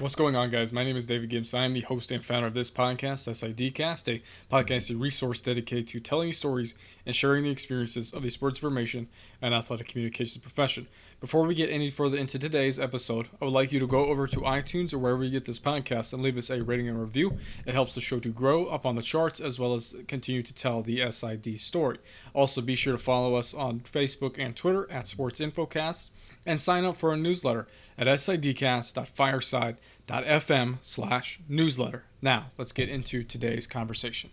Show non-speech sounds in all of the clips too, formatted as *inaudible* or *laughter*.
What's going on, guys? My name is David Gibbs. I am the host and founder of this podcast, SIDcast, a podcasting resource dedicated to telling stories and sharing the experiences of the sports information and athletic communications profession. Before we get any further into today's episode, I would like you to go over to iTunes or wherever you get this podcast and leave us a rating and review. It helps the show to grow up on the charts as well as continue to tell the SID story. Also, be sure to follow us on Facebook and Twitter at Sports Infocast and sign up for our newsletter at sidcast.fireside.fm slash newsletter. Now, let's get into today's conversation.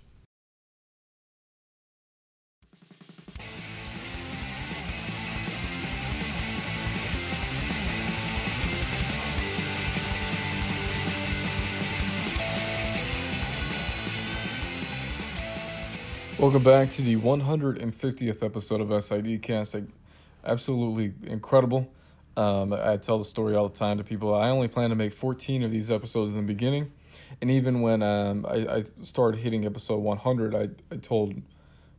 Welcome back to the 150th episode of SIDcast. Absolutely incredible. Um, I tell the story all the time to people. I only plan to make 14 of these episodes in the beginning. And even when um, I, I started hitting episode 100, I, I told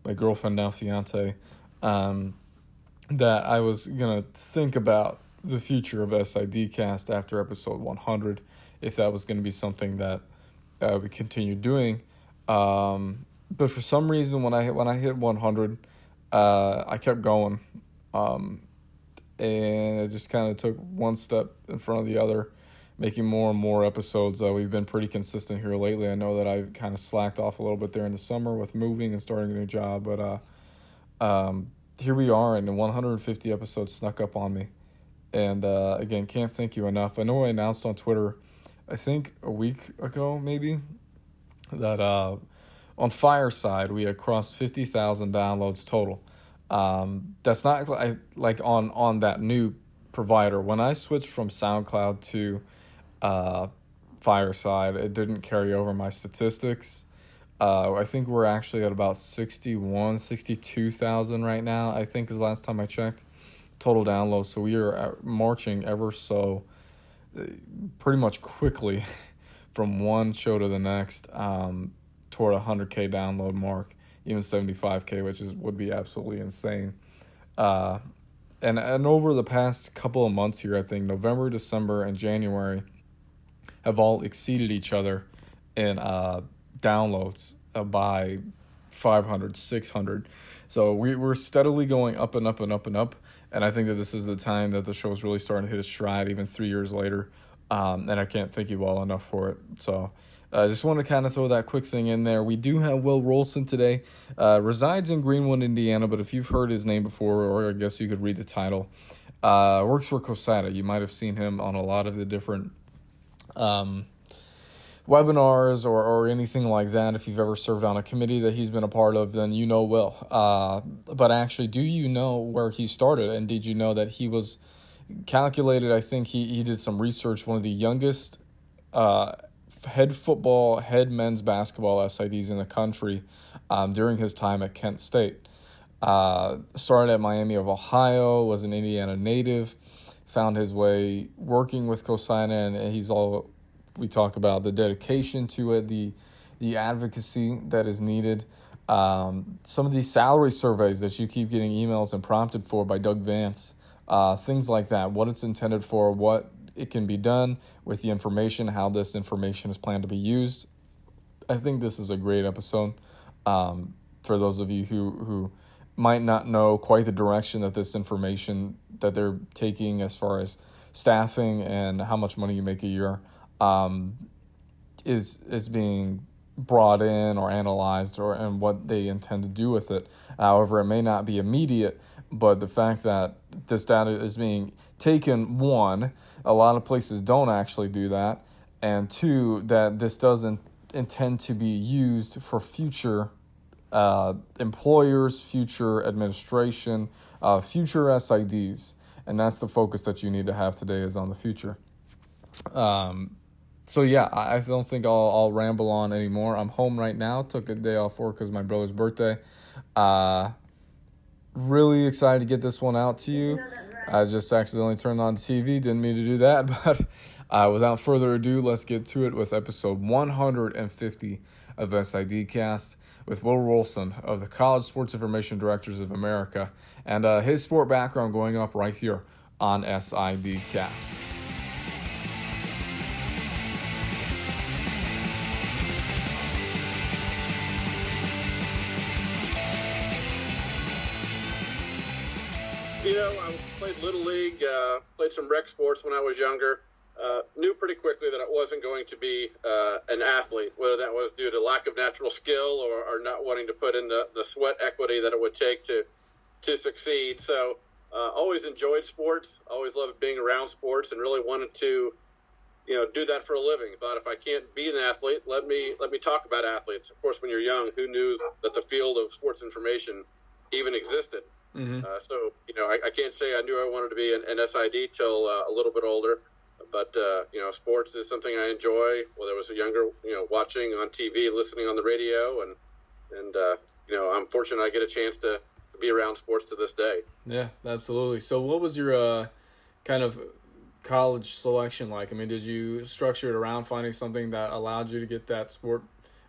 my girlfriend, now fiance, um, that I was going to think about the future of SIDcast after episode 100, if that was going to be something that uh, we continue doing. Um, but for some reason, when I hit, when I hit 100, uh, I kept going. Um, and it just kind of took one step in front of the other, making more and more episodes. Uh, we've been pretty consistent here lately. I know that I kind of slacked off a little bit there in the summer with moving and starting a new job, but uh, um, here we are, and 150 episodes snuck up on me. And uh, again, can't thank you enough. I know I announced on Twitter, I think a week ago maybe, that uh, on Fireside we had crossed 50,000 downloads total. Um, that's not like, like on on that new provider. When I switched from SoundCloud to uh, Fireside, it didn't carry over my statistics. Uh, I think we're actually at about 61, 62,000 right now, I think is the last time I checked. Total downloads. So we are marching ever so uh, pretty much quickly *laughs* from one show to the next um, toward a 100K download mark even 75k, which is would be absolutely insane. Uh, and and over the past couple of months here, I think November, December, and January have all exceeded each other in uh, downloads uh, by 500, 600. So we, we're steadily going up and up and up and up. And I think that this is the time that the show is really starting to hit its stride, even three years later. Um, and I can't thank you all enough for it. So I uh, just want to kind of throw that quick thing in there. We do have Will Roleson today. Uh, resides in Greenwood, Indiana, but if you've heard his name before, or I guess you could read the title, uh, works for COSIDA. You might have seen him on a lot of the different um, webinars or, or anything like that. If you've ever served on a committee that he's been a part of, then you know Will. Uh, but actually, do you know where he started? And did you know that he was calculated? I think he, he did some research, one of the youngest uh, head football, head men's basketball SIDs in the country um, during his time at Kent State. Uh, started at Miami of Ohio, was an Indiana native, found his way working with COSIDA, and he's all we talk about the dedication to it, the the advocacy that is needed. Um, some of these salary surveys that you keep getting emails and prompted for by Doug Vance, uh, things like that, what it's intended for, what it can be done with the information, how this information is planned to be used. I think this is a great episode um, for those of you who, who might not know quite the direction that this information that they're taking as far as staffing and how much money you make a year um, is is being brought in or analyzed or and what they intend to do with it. However, it may not be immediate, but the fact that this data is being taken one a lot of places don't actually do that. And two, that this doesn't intend to be used for future uh, employers, future administration, uh, future SIDs. And that's the focus that you need to have today is on the future. Um, so yeah, I don't think I'll, I'll ramble on anymore. I'm home right now. Took a day off work because my brother's birthday. Uh, really excited to get this one out to you. I just accidentally turned on TV. Didn't mean to do that, *laughs* but uh, without further ado, let's get to it with episode 150 of SID Cast with Will Roleson of the College Sports Information Directors of America and uh, his sport background going up right here on SID Cast. You know, I- little league, uh, played some rec sports when I was younger. Uh, knew pretty quickly that I wasn't going to be uh, an athlete, whether that was due to lack of natural skill or, or not wanting to put in the, the sweat equity that it would take to to succeed. So, uh, always enjoyed sports, always loved being around sports, and really wanted to, you know, do that for a living. Thought if I can't be an athlete, let me let me talk about athletes. Of course, when you're young, who knew that the field of sports information even existed? Mm-hmm. Uh, so, you know, I, I, can't say I knew I wanted to be an, an SID till uh, a little bit older. But uh, you know, sports is something I enjoy. Whether it was a younger, you know, watching on TV, listening on the radio, and and uh, you know, I'm fortunate I get a chance to, to be around sports to this day. Yeah, absolutely. So, what was your uh, kind of college selection like? I mean, did you structure it around finding something that allowed you to get that sport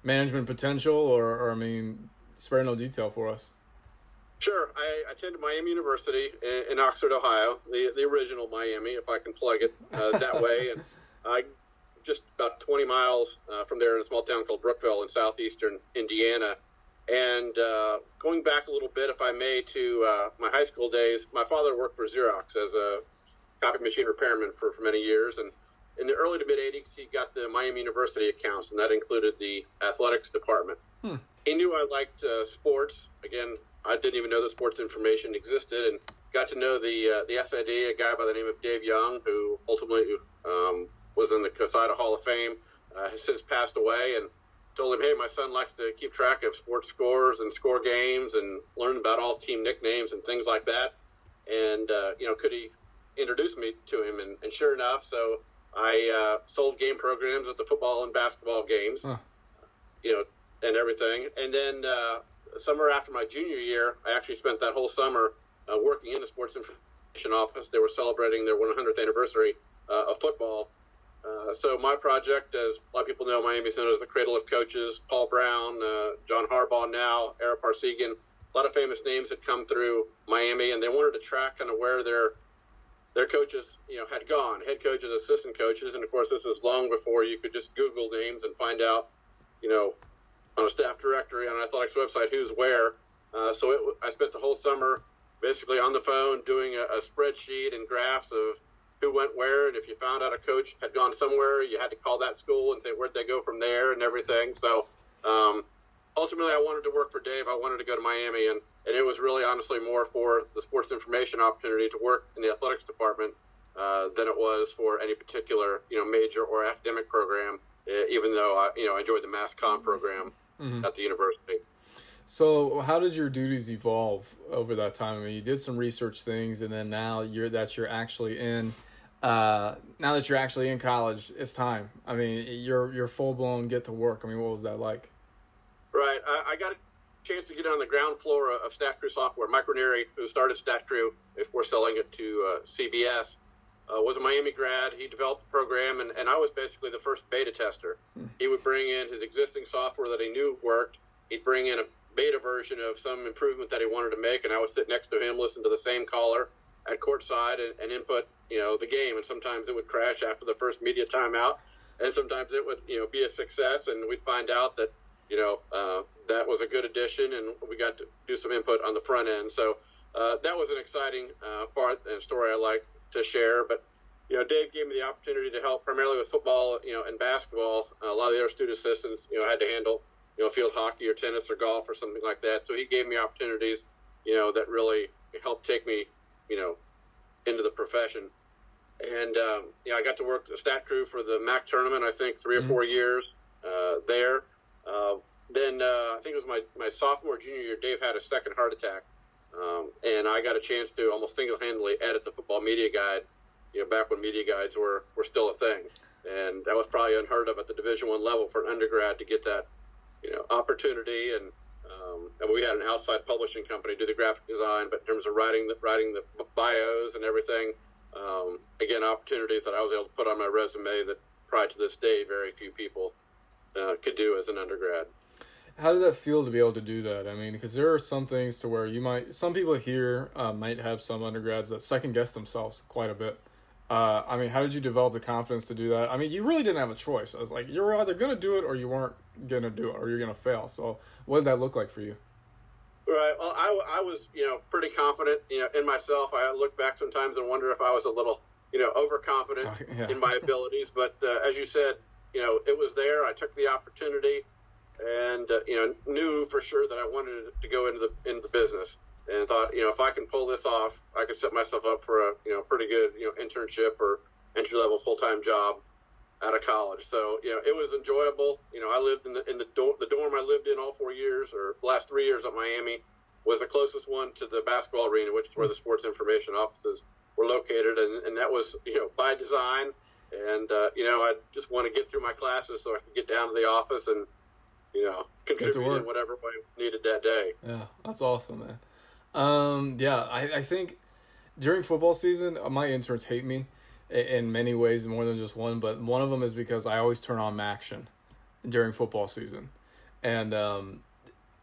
management potential, or, or I mean, spare no detail for us? Sure. I attended Miami University in, in, Oxford, Ohio, the the original Miami, if I can plug it uh, that *laughs* way. And I just about 20 miles uh, from there in a small town called Brookville in southeastern Indiana. And uh, going back a little bit, if I may, to uh, my high school days, my father worked for Xerox as a copy machine repairman for, for many years. And in the early to mid 80s, he got the Miami University accounts, and that included the athletics department. Hmm. He knew I liked uh, sports. Again, I didn't even know that sports information existed, and got to know the uh, the SID, a guy by the name of Dave Young, who ultimately um, was in the COSIDA Hall of Fame, uh, has since passed away, and told him, hey, my son likes to keep track of sports scores and score games and learn about all team nicknames and things like that, and uh, you know, could he introduce me to him? And, and sure enough, so I uh, sold game programs at the football and basketball games, huh. you know, and everything, and then uh, summer after my junior year, I actually spent that whole summer uh, working in the sports information office. They were celebrating their 100th anniversary uh, of football. Uh, so my project, as a lot of people know, Miami's known as the cradle of coaches. Paul Brown, uh, John Harbaugh now, Ara Parseghian, a lot of famous names had come through Miami, and they wanted to track kind of where their their coaches, you know, had gone, head coaches, assistant coaches, and of course, this is long before you could just Google names and find out, you know, on a staff directory on an athletics website who's where. Uh, so it, I spent the whole summer basically on the phone doing a, a, spreadsheet and graphs of who went where, and if you found out a coach had gone somewhere, you had to call that school and say where'd they go from there and everything. So um, ultimately, I wanted to work for Dave. I wanted to go to Miami, and and it was really honestly more for the sports information opportunity to work in the athletics department uh, than it was for any particular you know major or academic program. Even though I you know enjoyed the mass comm program mm-hmm. at the university. So, how did your duties evolve over that time? I mean, you did some research things, and then now you're that you're actually in. Uh, now that you're actually in college, it's time. I mean, you're you're full blown get to work. I mean, what was that like? Right, I, I got a chance to get on the ground floor of StatCrew software. Mike Ranieri, who started StatCrew before selling it to uh, CBS, uh, was a Miami grad. He developed the program, and, and I was basically the first beta tester. Hmm. He would bring in his existing software that he knew worked. He'd bring in a beta version of some improvement that he wanted to make, and I would sit next to him, listen to the same caller at courtside, and, and input you know the game. And sometimes it would crash after the first media timeout, and sometimes it would you know be a success, and we'd find out that you know uh, that was a good addition, and we got to do some input on the front end. So. Uh, that was an exciting uh, part and story I like to share. But you know, Dave gave me the opportunity to help primarily with football, you know, and basketball. a lot of the other student assistants, you know, had to handle, you know, field hockey or tennis or golf or something like that. So he gave me opportunities, you know, that really helped take me, you know, into the profession. And um, you know, I got to work the StatCrew for the MAC tournament. I think 3 or mm-hmm. four years uh, there. Uh, then uh, I think it was my, my sophomore junior year. Dave had a second heart attack, um, and I got a chance to almost single handedly edit the football media guide, you know, back when media guides were, were still a thing. And that was probably unheard of at the Division One level for an undergrad to get that, you know, opportunity. And, um, and we had an outside publishing company do the graphic design, but in terms of writing the, writing the bios and everything, um, again, opportunities that I was able to put on my resume that prior to this day, very few people uh, could do as an undergrad how did that feel to be able to do that? I mean, because there are some things to where you might, some people here uh, might have some undergrads that second guess themselves quite a bit. Uh, I mean, how did you develop the confidence to do that? I mean, you really didn't have a choice. I was like, you're either going to do it or you weren't going to do it or you're going to fail. So, what did that look like for you? Right. Well, I, I was, you know, pretty confident, you know, in myself. I look back sometimes and wonder if I was a little, you know, overconfident Oh, *laughs* yeah. in my abilities. But uh, as you said, you know, it was there. I took the opportunity, and uh, you know, knew for sure that I wanted to go into the into the business, and thought, you know, if I can pull this off, I could set myself up for a, you know, pretty good, you know, internship or entry level full time job out of college. So you know, it was enjoyable. You know, I lived in the in the, dorm, the dorm I lived in all four years or last three years at Miami was the closest one to the basketball arena, which is where the sports information offices were located, and, and that was you know by design. And uh, you know, I just want to get through my classes so I could get down to the office and you know in whatever way was needed that day. Yeah, that's awesome, man. Um, yeah, I, I think during football season, uh, my interns hate me in many ways, more than just one. But one of them is because I always turn on MACtion during football season, and um,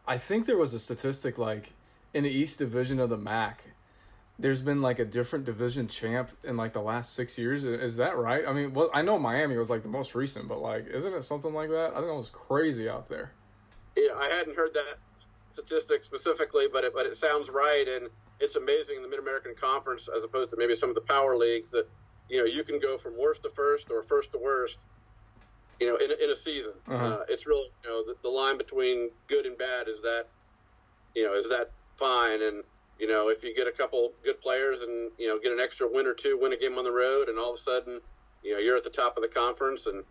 I think there was a statistic like in the East Division of the MAC. There's been like a different division champ in like the last six years. Is that right? I mean, well, I know Miami was like the most recent, but like, isn't it something like that? I think it was crazy out there. Yeah, I hadn't heard that statistic specifically, but it, but it sounds right, and it's amazing in the Mid American Conference as opposed to maybe some of the power leagues that you know you can go from worst to first or first to worst, you know, in a, in a season. Uh-huh. Uh, it's really you know the, the line between good and bad is that you know is that fine, and you know if you get a couple good players and you know get an extra win or two, win a game on the road, and all of a sudden you know you're at the top of the conference and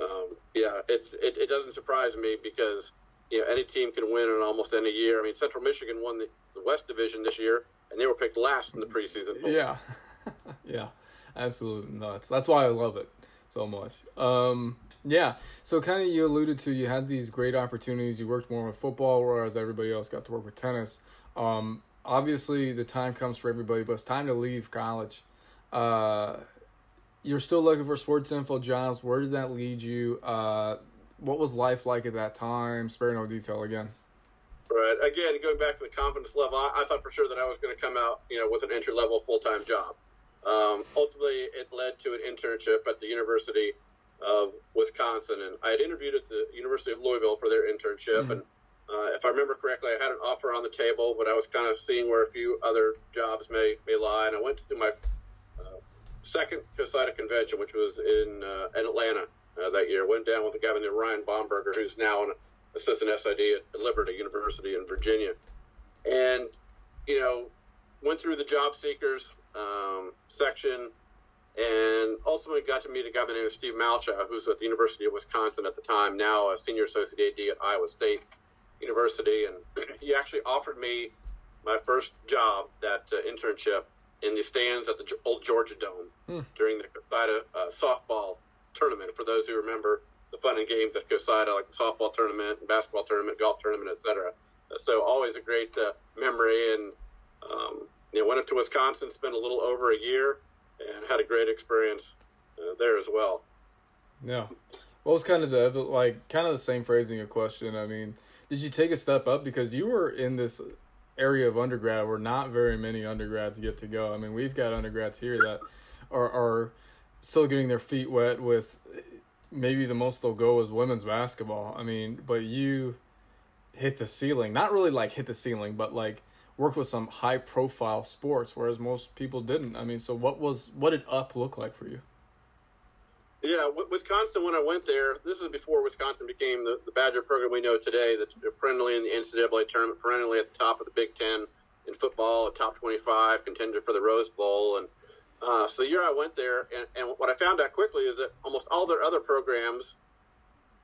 um, yeah, it's it, it doesn't surprise me because you know any team can win in almost any year. I mean, Central Michigan won the, the West Division this year, and they were picked last in the preseason. poll. Yeah, *laughs* yeah, absolutely nuts. That's why I love it so much. Um, yeah, so kind of you alluded to you had these great opportunities. You worked more with football, whereas everybody else got to work with tennis. Um, obviously, the time comes for everybody, but it's time to leave college. Uh, you're still looking for sports info jobs. Where did that lead you? Uh, what was life like at that time? Spare no detail again. Right. Again, going back to the confidence level, I, I thought for sure that I was going to come out, you know, with an entry level full time job. Um, ultimately, it led to an internship at the University of Wisconsin, and I had interviewed at the University of Louisville for their internship. Mhm. And uh, if I remember correctly, I had an offer on the table, but I was kind of seeing where a few other jobs may may lie. And I went to my uh, second COSIDA convention, which was in uh, in Atlanta uh, that year. Went down with a guy named Ryan Baumberger, who's now an assistant SID at Liberty University in Virginia, and you know went through the job seekers um, section, and ultimately got to meet a guy by the name of Steve Malchow, who's at the University of Wisconsin at the time, now a senior associate AD at Iowa State University, and *clears throat* he actually offered me my first job, that uh, internship, in the stands at the old Georgia Dome Hmm. during the COSIDA uh, softball tournament. For those who remember the fun and games at COSIDA, like the softball tournament, basketball tournament, golf tournament, etc. So always a great uh, memory, and um, you know, went up to Wisconsin, spent a little over a year, and had a great experience uh, there as well. Yeah. What was kind of the like kind of the same phrasing of question? I mean, did you take a step up because you were in this area of undergrad where not very many undergrads get to go? I mean, we've got undergrads here that are are still getting their feet wet with maybe the most they'll go is women's basketball. I mean, but you hit the ceiling. Not really like hit the ceiling, but like worked with some high profile sports whereas most people didn't. I mean, so what was what did up look like for you? Yeah, Wisconsin. When I went there, this is before Wisconsin became the, the Badger program we know today. That's perennially in the NCAA tournament, perennially at the top of the Big Ten in football, a top twenty-five contender for the Rose Bowl. And uh, so the year I went there, and, and what I found out quickly is that almost all their other programs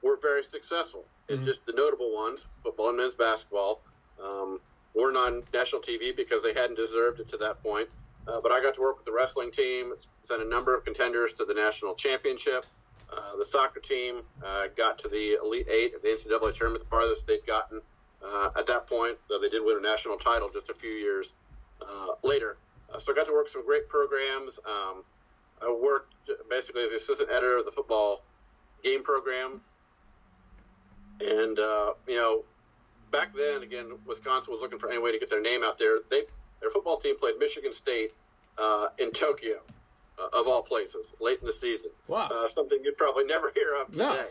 were very successful. It's Mhm. just the notable ones, football and men's basketball, um, weren't on national TV because they hadn't deserved it to that point. Uh, but I got to work with the wrestling team, sent a number of contenders to the national championship. Uh, the soccer team uh, got to the Elite Eight of the NCAA tournament, the farthest they'd gotten uh, at that point, though they did win a national title just a few years uh, later. Uh, so I got to work some great programs. Um, I worked basically as the assistant editor of the football game program. And, you know, back then, again, Wisconsin was looking for any way to get their name out there. They Their football team played Michigan State uh, in Tokyo, uh, of all places, late in the season. Wow. Uh, something you'd probably never hear of No. today.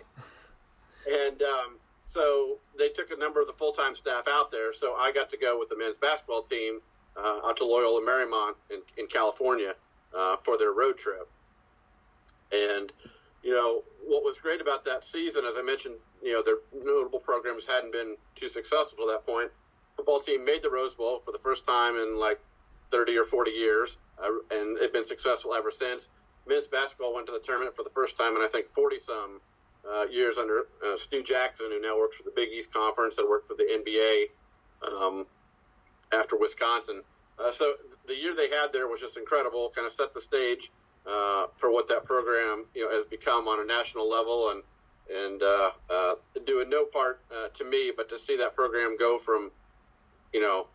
And um, so they took a number of the full time staff out there. So I got to go with the men's basketball team uh, out to Loyola Marymount in, in California uh, for their road trip. And you know what was great about that season, as I mentioned, you know their notable programs hadn't been too successful to that point. Football team made the Rose Bowl for the first time in like 30 or 40 years, uh, and they've been successful ever since. Men's basketball went to the tournament for the first time in I think 40 some uh, years under uh, Stu Jackson, who now works for the Big East Conference and worked for the NBA um, after Wisconsin. Uh, so the year they had there was just incredible. Kind of set the stage uh, for what that program you know has become on a national level, and and uh, doing no part to me, but to see that program go from you know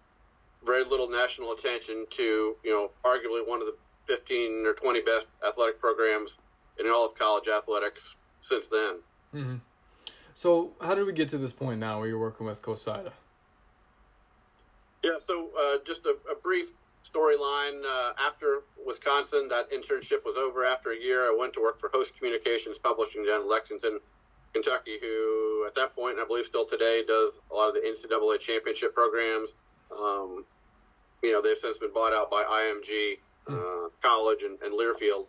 very little national attention to you know arguably one of the 15 or 20 best athletic programs in all of college athletics since then. Mm-hmm. So, how did we get to this point now where you're working with COSIDA? Yeah, so uh, just a, a brief storyline. Uh, after Wisconsin, that internship was over after a year. I went to work for Host Communications Publishing down in Lexington, Kentucky, who at that point, and I believe still today, does a lot of the NCAA championship programs. Um, you know, they've since been bought out by IMG uh, College and, and Learfield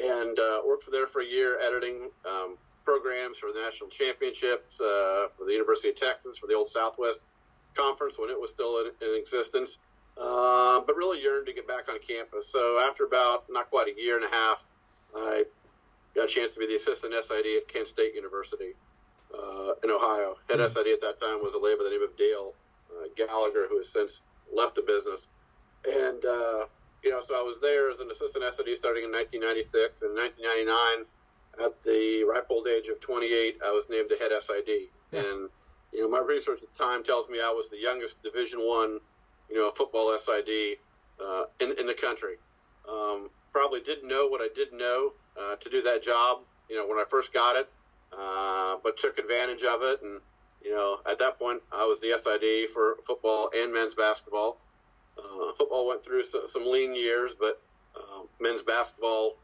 and uh, worked for there for a year editing um, programs for the national championships uh, for the University of Texas for the Old Southwest Conference when it was still in, in existence. Uh, but really yearned to get back on campus. So after about not quite a year and a half, I got a chance to be the assistant SID at Kent State University uh, in Ohio. Head mm-hmm. SID at that time was a lady by the name of Dale uh, Gallagher, who has since left the business. And uh, you know, so I was there as an assistant SID starting in 1996. In 1999, at the ripe old age of 28, I was named the head SID. Yeah. And, you know, my research at the time tells me I was the youngest Division One, you know, football SID uh, in, in the country. Um, probably didn't know what I didn't know uh, to do that job, you know, when I first got it, uh, but took advantage of it. And, you know, at that point, I was the SID for football and men's basketball. Uh, football went through some, lean years, but uh, men's basketball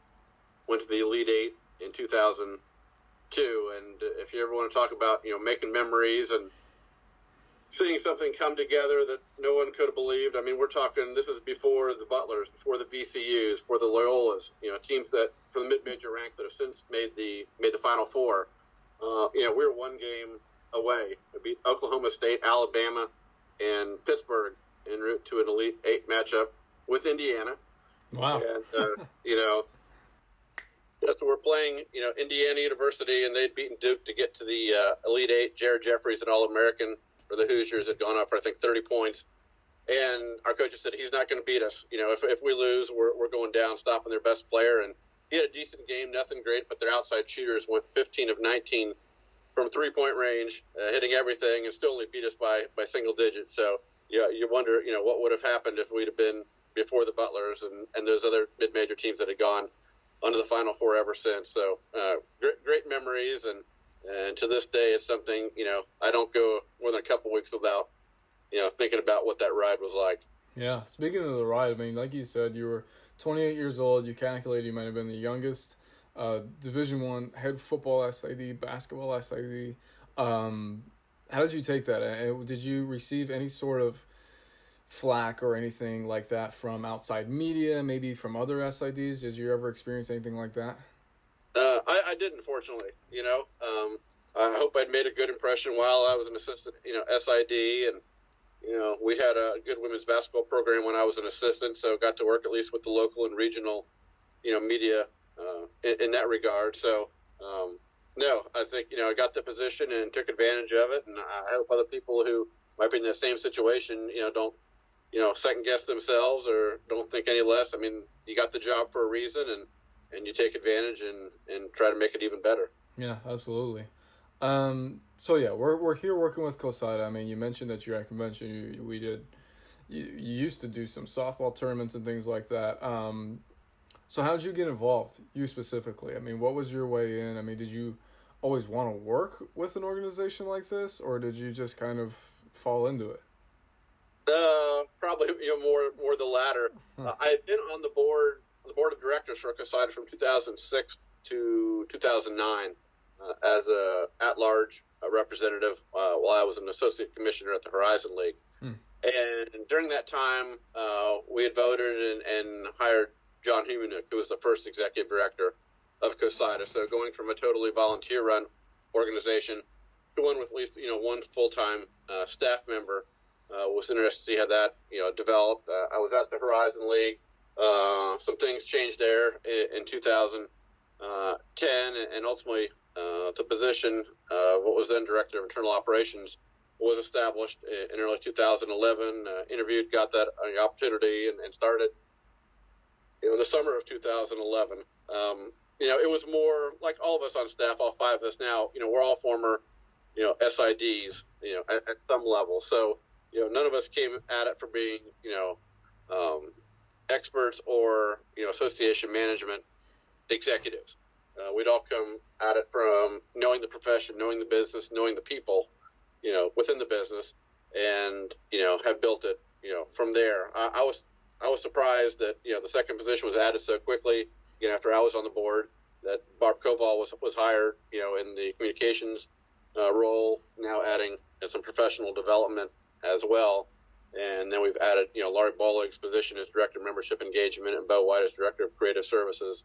went to the Elite Eight in 2002. And if you ever want to talk about, you know, making memories and seeing something come together that no one could have believed. I mean, we're talking. This is before the Butlers, before the VCU's, before the Loyolas. You know, teams that from the mid-major ranks that have since made the made the Final Four. Uh, you know, we we're one game away. We beat Oklahoma State, Alabama, and Pittsburgh en route to an Elite Eight matchup with Indiana. Wow. And, uh, *laughs* you know, that's we're playing, you know, Indiana University, and they'd beaten Duke to get to the uh, Elite Eight. Jared Jeffries, an All For the Hoosiers, had gone up for, I think, 30 points. And our coach said, he's not going to beat us. You know, if, if we lose, we're, we're going down, stopping their best player. And he had a decent game, nothing great, but their outside shooters went 15 of 19 from three point range, uh, hitting everything, and still only beat us by, by single digits. So, yeah, you wonder, you know, what would have happened if we'd have been before the Butlers and, and those other mid-major teams that had gone onto the Final Four ever since. So uh, great, great memories, and and to this day, it's something you know I don't go more than a couple weeks without you know thinking about what that ride was like. Yeah, speaking of the ride, I mean, like you said, you were 28 years old. You calculated you might have been the youngest uh, Division One head football SID, basketball SID. Um, how did you take that? Did you receive any sort of flack or anything like that from outside media, maybe from other SIDs? Did you ever experience anything like that? I, I didn't, fortunately. You know, um, I hope I'd made a good impression while I was an assistant, you know, SID, and you know, we had a good women's basketball program when I was an assistant, so got to work at least with the local and regional, you know, media uh, in, in, that regard. So, um, no, I think you know I got the position and took advantage of it, and I hope other people who might be in the same situation, you know, don't you know second guess themselves or don't think any less. I mean, you got the job for a reason, and and you take advantage and and try to make it even better. Yeah, absolutely. Um, so yeah, we're we're here working with COSIDA. I mean, you mentioned that you're at convention. You, we did. You, you used to do some softball tournaments and things like that. Um, so how did you get involved? You specifically. I mean, what was your way in? I mean, did you always want to work with an organization like this, or did you just kind of fall into it? Uh, probably *laughs* you know more more the latter. Huh. Uh, I've been on the board the board of directors for COSIDA from 2006 to 2009, uh, as a at-large uh, representative uh, while I was an associate commissioner at the Horizon League. Hmm. And during that time, uh, we had voted and, and hired John Humenik, who was the first executive director of COSIDA. So going from a totally volunteer-run organization to one with at least you know one full-time uh, staff member uh, was interested to see how that you know developed. Uh, I was at the Horizon League. Uh, some things changed there in, in 2010, and ultimately uh, the position of what was then director of internal operations was established in early 2011. Uh, interviewed, got that uh, opportunity, and, and, started you know, in the summer of 2011. Um, you know, it was more like all of us on staff, all five of us now. You know, we're all former, you know, SIDs. You know, at, at some level. So you know, none of us came at it for being, you know, um, experts or you know association management executives. Uh, we'd all come at it from knowing the profession, knowing the business, knowing the people, you know, within the business, and you know, have built it, you know, from there. I, I was I was surprised that you know the second position was added so quickly. You know, after I was on the board, that Barb Kowal was was hired, you know, in the communications uh, role, now adding some professional development as well. And then we've added, you know, Laurie Bollig's position as Director of Membership Engagement and Bo White as Director of Creative Services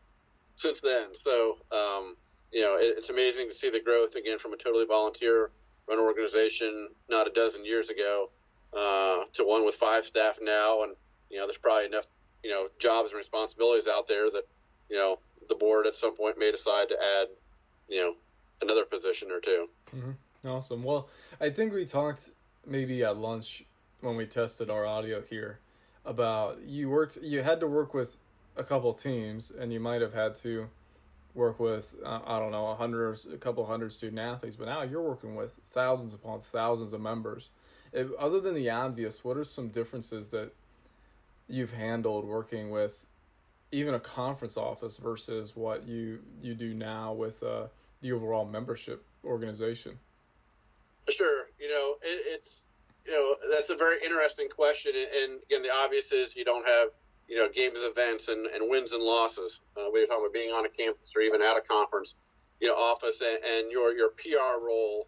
since then. So, um, you know, it, it's amazing to see the growth again from a totally volunteer run organization not a dozen years ago uh, to one with five staff now. And, you know, there's probably enough, you know, jobs and responsibilities out there that, you know, the board at some point may decide to add, you know, another position or 2 mm-hmm. Awesome. Well, I think we talked maybe at lunch when we tested our audio here about you worked you had to work with a couple teams and you might have had to work with uh, I don't know a hundred a couple hundred student athletes but now you're working with thousands upon thousands of members if, other than the obvious what are some differences that you've handled working with even a conference office versus what you you do now with uh, the overall membership organization Sure. You know, it, it's you know that's a very interesting question, and, again, the obvious is you don't have you know games, events, and, and wins and losses. Uh, we're talking about being on a campus or even at a conference, you know, office, and, and your your PR role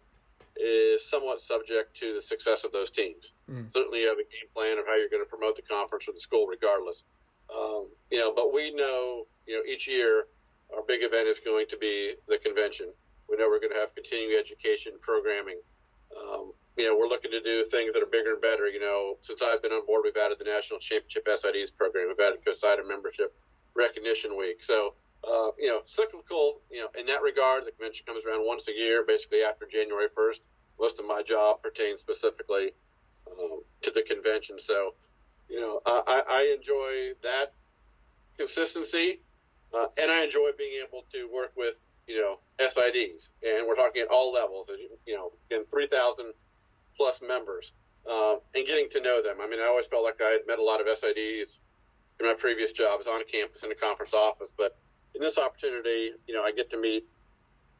is somewhat subject to the success of those teams. Mm. Certainly, you have a game plan of how you're going to promote the conference or the school, regardless. Um, you know, but we know, you know, each year our big event is going to be the convention. We know we're going to have continuing education programming um, you know, we're looking to do things that are bigger and better. You know, since I've been on board, we've added the National Championship SIDs program. We've added COSIDA membership recognition week. So, uh, you know, cyclical, you know, in that regard, the convention comes around once a year, basically after January 1st. Most of my job pertains specifically um, to the convention. So, you know, I, I enjoy that consistency, uh, and I enjoy being able to work with, you know, SIDs, and we're talking at all levels. You know, in three thousand plus members, uh, and getting to know them. I mean, I always felt like I had met a lot of SIDs in my previous jobs on campus in a conference office, but in this opportunity, you know, I get to meet,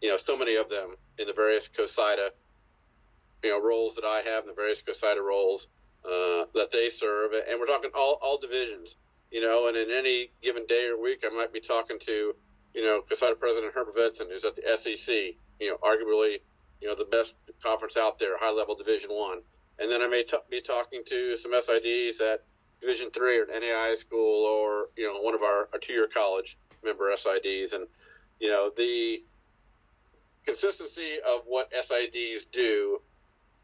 you know, so many of them in the various COSIDA, you know, roles that I have in the various COSIDA roles uh, that they serve, and we're talking all all divisions, you know, and in any given day or week, I might be talking to you know, COSIDA President Herbert Vincent, who's at the SEC, you know, arguably, you know, the best conference out there, high level Division One. And then I may t- be talking to some SIDs at Division Three or NAI school or you know one of our, our two year college member SIDs, and you know the consistency of what SIDs do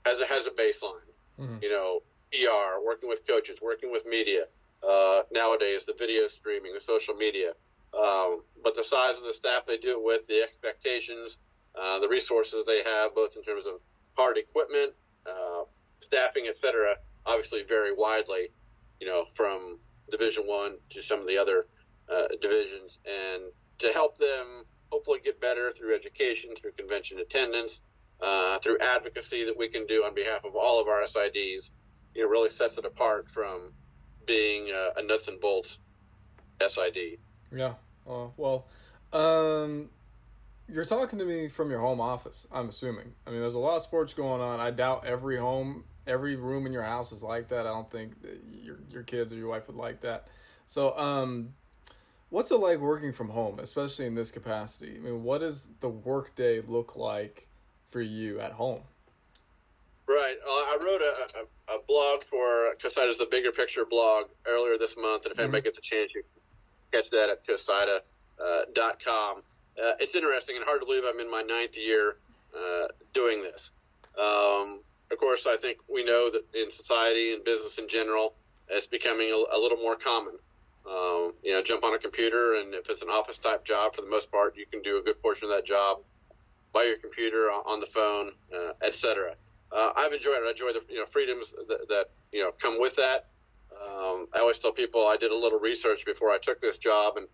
has a, has a baseline. Mm-hmm. You know, PR, working with coaches, working with media. Uh, nowadays, the video streaming, the social media. Um, but the size of the staff they do it with, the expectations, the resources they have, both in terms of hard equipment, uh, staffing, etc., obviously vary widely. You know, from Division One to some of the other uh, divisions, and to help them hopefully get better through education, through convention attendance, uh, through advocacy that we can do on behalf of all of our SIDs, you know, really sets it apart from being a nuts and bolts SID. Yeah. Oh, well, um, you're talking to me from your home office, I'm assuming. I mean, there's a lot of sports going on. I doubt every home, every room in your house is like that. I don't think your your kids or your wife would like that. So, um, What's it like working from home, especially in this capacity? I mean, what does the workday look like for you at home? Right. Uh, I wrote a, a, a blog for Cosida's The Bigger Picture blog earlier this month, and if mm-hmm. anybody gets a chance, you can catch that at cosida.com. Uh, uh, it's interesting and hard to believe I'm in my ninth year uh, doing this. Um, of course, I think we know that in society and business in general, it's becoming a, a little more common. Um, you know, jump on a computer, and if it's an office type job, for the most part, you can do a good portion of that job by your computer, on the phone, uh, etc. Uh, I've enjoyed it. I enjoy the you know freedoms that, that you know come with that. Um, I always tell people I did a little research before I took this job, and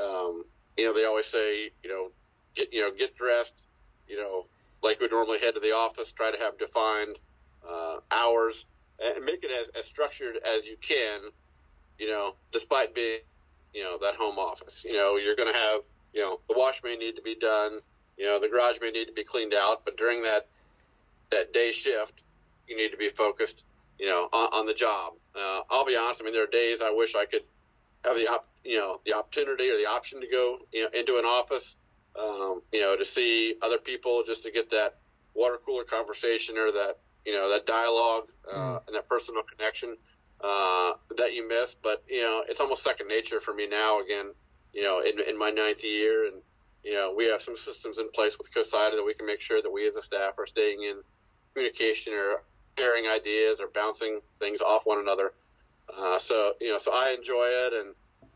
um, you know they always say you know get you know get dressed, you know like we normally head to the office, try to have defined uh, hours, and make it as, as structured as you can. You know, despite being you know that home office. You know, you're going to have you know the wash may need to be done. You know, the garage may need to be cleaned out, but during that that day shift, you need to be focused, you know, on, on the job. Uh, I'll be honest. I mean, there are days I wish I could have the op, you know, the opportunity or the option to go you know, into an office, um, you know, to see other people, just to get that water cooler conversation or that you know that dialogue uh, mm. and that personal connection uh, that you miss. But you know, it's almost second nature for me now. Again, you know, in, in my ninth year, and you know, we have some systems in place with COSIDA that we can make sure that we as a staff are staying in communication or sharing ideas or bouncing things off one another. Uh, so you know, so I enjoy it, and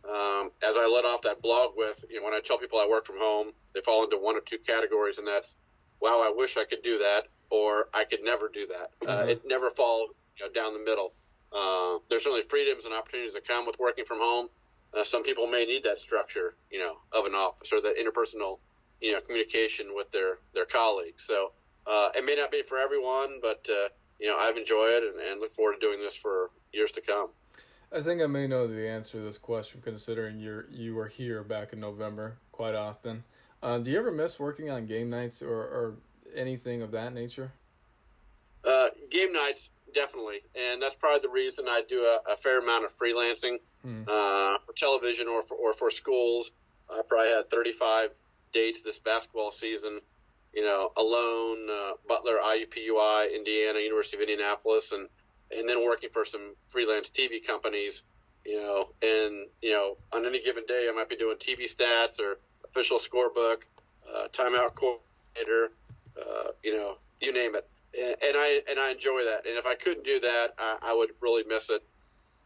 um, as I let off that blog with, you know, when I tell people I work from home, they fall into one of two categories, and that's, wow, I wish I could do that, or I could never do that. Uh, mm-hmm. Uh, it never falls you know, down the middle. Uh, there's certainly freedoms and opportunities that come with working from home. Uh, some people may need that structure, you know, of an office or that interpersonal, you know, communication with their their colleagues. So uh, it may not be for everyone, but uh, you know I've enjoyed it and, and, look forward to doing this for years to come. I think I may know the answer to this question, considering you you were here back in November quite often. Uh, do you ever miss working on game nights or, or anything of that nature? Uh, game nights, definitely, and that's probably the reason I do a, a fair amount of freelancing hmm. uh, for television or for, or for schools. I probably had 35 dates this basketball season you know, alone, uh, Butler, IUPUI, Indiana, University of Indianapolis, and and then working for some freelance TV companies, you know, and you know, on any given day, I might be doing TV stats or official scorebook, uh, timeout coordinator, uh, you know, you name it, and, and, I and I enjoy that. And if I couldn't do that, I, I would really miss it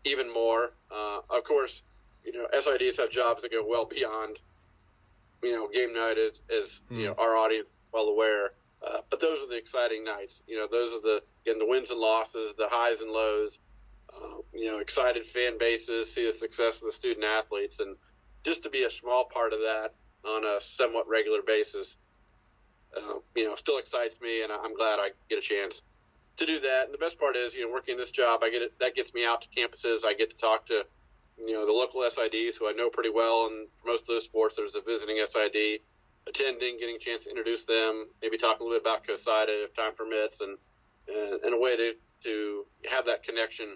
even more. Uh, of course, you know, SIDs have jobs that go well beyond, you know, game night is, is mm. you know, hmm. our audience well aware. Uh, but those are the exciting nights. You know, those are the again the wins and losses, the highs and lows. Uh, you know, excited fan bases, see the success of the student athletes, and just to be a small part of that on a somewhat regular basis, uh, you know, still excites me, and I'm glad I get a chance to do that. And the best part is, you know, working this job, I get it. That gets me out to campuses. I get to talk to, you know, the local SIDs who I know pretty well, and for most of those sports, there's a visiting SID attending, getting a chance to introduce them, maybe talk a little bit about COSIDA if time permits, and, and, a way to, to have that connection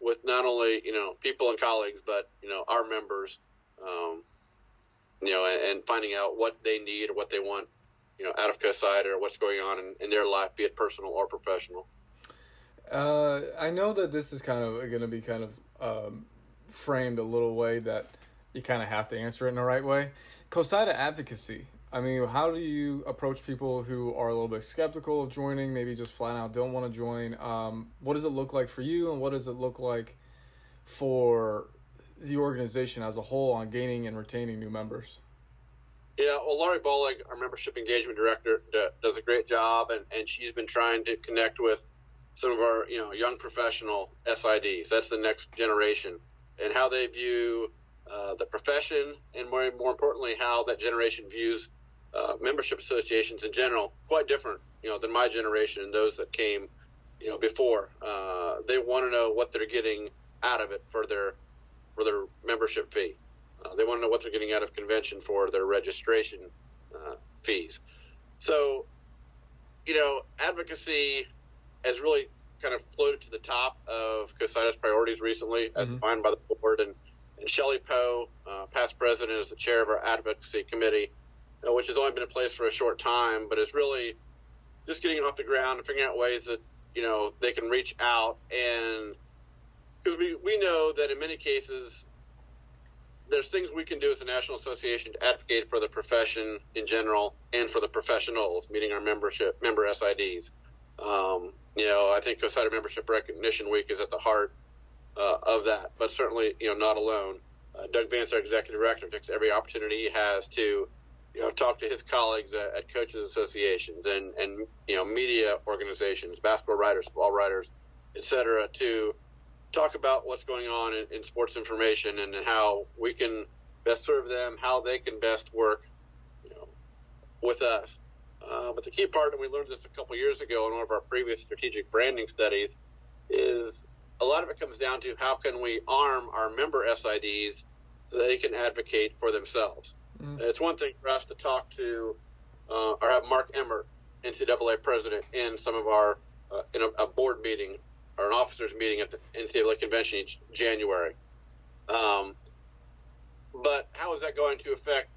with not only, you know, people and colleagues, but, you know, our members, um, you know, and, and, finding out what they need or what they want, you know, out of COSIDA or what's going on in, in their life, be it personal or professional. Uh, I know that this is kind of going to be kind of um, framed a little way that you kind of have to answer it in the right way. COSIDA advocacy I mean, how do you approach people who are a little bit skeptical of joining, maybe just flat out don't want to join? Um, what does it look like for you, and what does it look like for the organization as a whole on gaining and retaining new members? Yeah, well, Laurie Bollig, our membership engagement director, does a great job, and, and she's been trying to connect with some of our you know young professional SIDs. That's the next generation, and how they view uh, the profession, and more more importantly, how that generation views uh, membership associations in general quite different, you know, than my generation and those that came, you know, before. Uh, they want to know what they're getting out of it for their for their membership fee. Uh, they want to know what they're getting out of convention for their registration uh, fees. So, you know, advocacy has really kind of floated to the top of COSIDA's priorities recently, as mm-hmm. defined by the board, and and Shelley Poe, uh, past president, is the chair of our advocacy committee, which has only been in place for a short time, but is really just getting off the ground and figuring out ways that you know they can reach out and because we, we know that in many cases there's things we can do as a national association to advocate for the profession in general and for the professionals, meaning our membership member SIDs. Um, you know, I think COSIDA Membership Recognition Week is at the heart uh, of that, but certainly, you know, not alone. Uh, Doug Vance, our executive director, takes every opportunity he has to, you know, talk to his colleagues at, at coaches associations and, and, you know, media organizations, basketball writers, football writers, et cetera, to talk about what's going on in, in sports information and how we can best serve them, how they can best work, you know, with us. Uh, but the key part, and we learned this a couple years ago in one of our previous strategic branding studies, is a lot of it comes down to how can we arm our member SIDs so they can advocate for themselves. Mm. It's one thing for us to talk to uh, or have Mark Emmert, NCAA president, in some of our uh, in a, a, board meeting or an officers meeting at the NCAA convention each January. Um, but how is that going to affect,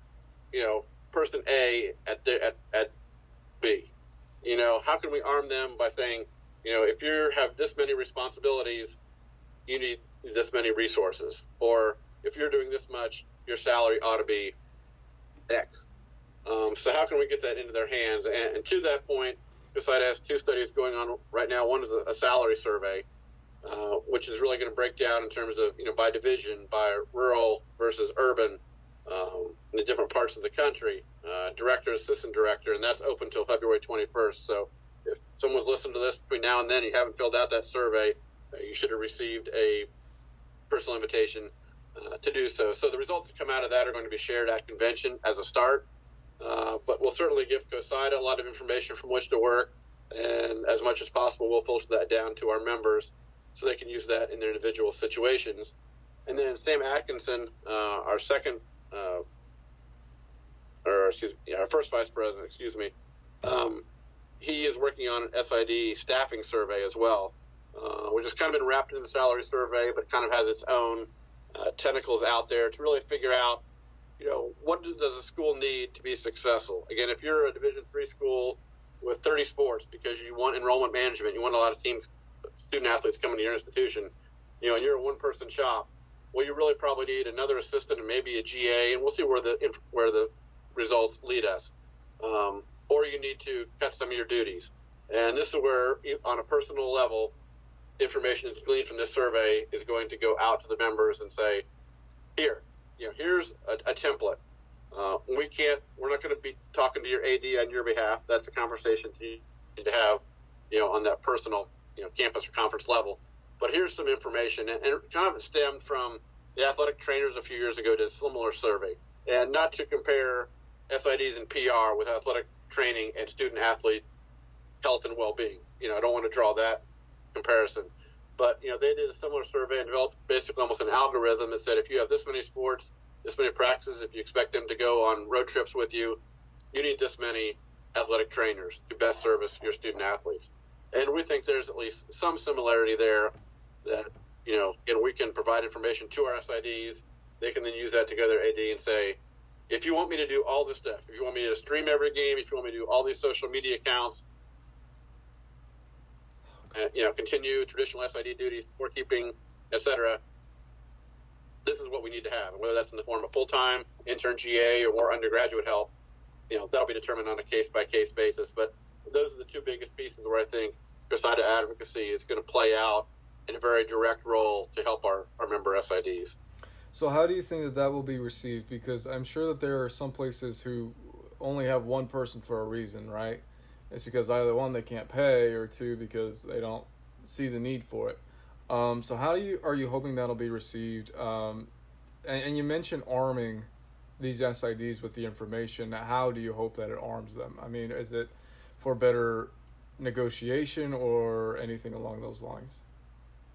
you know, person A at the, at, at B? You know, how can we arm them by saying, you know, if you have this many responsibilities, you need this many resources, or if you're doing this much, your salary ought to be X. Um, so how can we get that into their hands? And, and to that point, COSIDA has two studies going on right now. One is a, a salary survey, uh, which is really going to break down in terms of you know by division, by rural versus urban, um, in the different parts of the country, uh, director, assistant director, and that's open until February 21st. So if someone's listened to this between now and then, you haven't filled out that survey, uh, you should have received a personal invitation uh, to do so. So the results that come out of that are going to be shared at convention as a start. Uh, but we'll certainly give COSIDA a lot of information from which to work, and as much as possible, we'll filter that down to our members so they can use that in their individual situations. And then Sam Atkinson, uh, our second, uh, or excuse me, our first vice president, excuse me, um, he is working on an SID staffing survey as well, uh, which has kind of been wrapped in the salary survey, but kind of has its own uh, tentacles out there to really figure out you know, what does a school need to be successful? Again, if you're a Division three school with 30 sports because you want enrollment management, you want a lot of teams, student athletes coming to your institution, you know, and you're a one person shop, well, you really probably need another assistant and maybe a GA, and we'll see where the where the results lead us. Um, or you need to cut some of your duties, and this is where, on a personal level, information that's gleaned from this survey is going to go out to the members and say, here, you know, here's a, a template. Uh, we can't, we're not going to be talking to your AD on your behalf. That's a conversation you need to have, you know, on that personal, you know, campus or conference level. But here's some information, and, and it kind of stemmed from the athletic trainers a few years ago did a similar survey, and not to compare SIDs and PR with athletic training and student athlete health and well-being. You know, I don't want to draw that comparison. But you know, they did a similar survey and developed basically almost an algorithm that said if you have this many sports, this many practices, if you expect them to go on road trips with you, you need this many athletic trainers to best service your student athletes. And we think there's at least some similarity there that, you know, and we can provide information to our SIDs. They can then use that to go to their AD and say, if you want me to do all this stuff, if you want me to stream every game, if you want me to do all these social media accounts, you know, continue traditional SID duties, scorekeeping, etc. This is what we need to have, whether that's in the form of full-time intern GA or more undergraduate help. You know, that'll be determined on a case-by-case basis. But those are the two biggest pieces where I think COSIDA advocacy is going to play out in a very direct role to help our, our member SIDs. So, how do you think that that will be received? Because I'm sure that there are some places who only have one person for a reason, right? It's because either one they can't pay or two because they don't see the need for it. Um, so how you are you hoping that'll be received? Um, and, and, you mentioned arming these SIDs with the information. How do you hope that it arms them? I mean, is it for better negotiation or anything along those lines?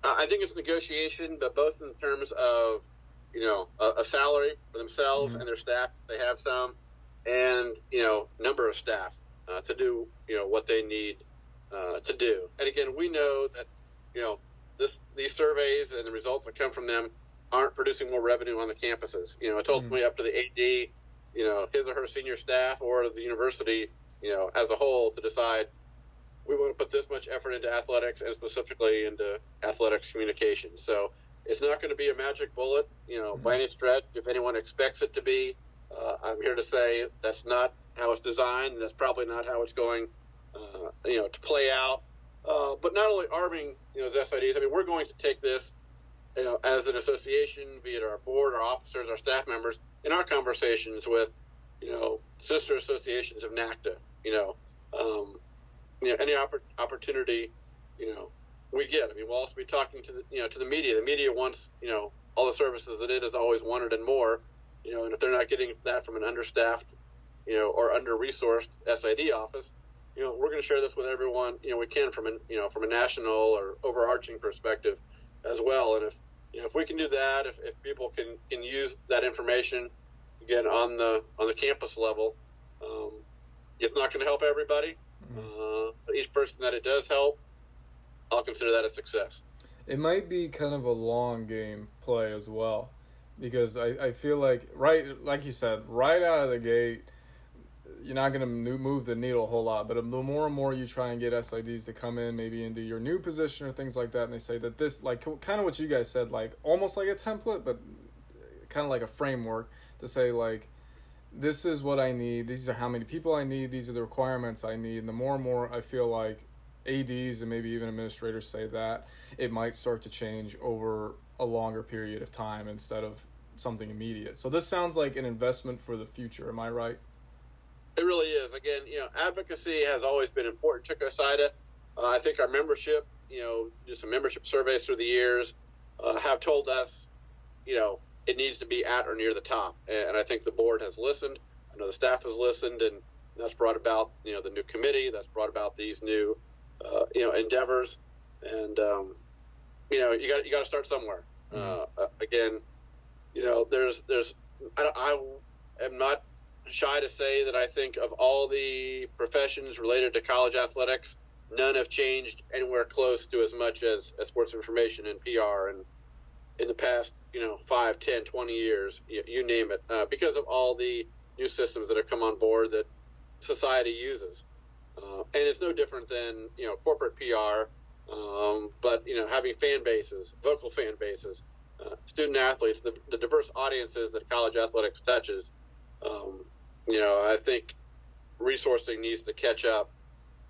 Uh, I think it's negotiation, but both in terms of you know a, a salary for themselves mm-hmm. and their staff. They have some, and you know number of staff uh, to do you know what they need uh, to do. And again, we know that you know this, these surveys and the results that come from them aren't producing more revenue on the campuses. You know, it's ultimately mm-hmm. up to the AD, you know, his or her senior staff or the university, you know, as a whole to decide we want to put this much effort into athletics and specifically into athletics communication. So it's not going to be a magic bullet, you know, mm-hmm. by any stretch. If anyone expects it to be, uh, I'm here to say that's not how it's designed. And that's probably not how it's going, uh, you know, to play out. Uh, but not only arming, you know, as SIDs. I mean, we're going to take this, you know, as an association, via our board, our officers, our staff members, in our conversations with, you know, sister associations of NACDA. You know, um, you know, any oppor- opportunity, you know, we get. I mean, we'll also be talking to the, you know, to the media. The media wants, you know, all the services that it has always wanted and more. You know, and if they're not getting that from an understaffed, you know, or under-resourced SID office, you know, we're going to share this with everyone, you know, we can from a, you know, from a national or overarching perspective as well. And if, you know, if we can do that, if, if people can, can use that information again on the, on the campus level, um, it's not going to help everybody. Mm-hmm. Uh, each person that it does help, I'll consider that a success. It might be kind of a long game play as well, because I, I feel like right like you said right out of the gate, you're not going to move the needle a whole lot. But um, the more and more you try and get SIDs to come in, maybe into your new position or things like that, and they say that this like kind of what you guys said, like almost like a template, but kind of like a framework to say like this is what I need. These are how many people I need. These are the requirements I need. And the more and more I feel like ads and maybe even administrators say that it might start to change over a longer period of time instead of something immediate so this sounds like an investment for the future am i right it really is again you know advocacy has always been important to COSIDA. Uh, i think our membership you know just some membership surveys through the years uh, have told us you know it needs to be at or near the top and i think the board has listened i know the staff has listened and that's brought about you know the new committee that's brought about these new uh, you know endeavors, and um, you know you got you got to start somewhere. Mm-hmm. Uh, again, you know there's there's I, I am not shy to say that I think of all the professions related to college athletics, none have changed anywhere close to as much as, as sports information and PR and in the past, you know, 5, 10, 20 years, you, you name it, uh, because of all the new systems that have come on board that society uses. Uh, and it's no different than you know corporate PR, um, but you know having fan bases, vocal fan bases, uh, student athletes, the, the, diverse audiences that college athletics touches. Um, you know, I think resourcing needs to catch up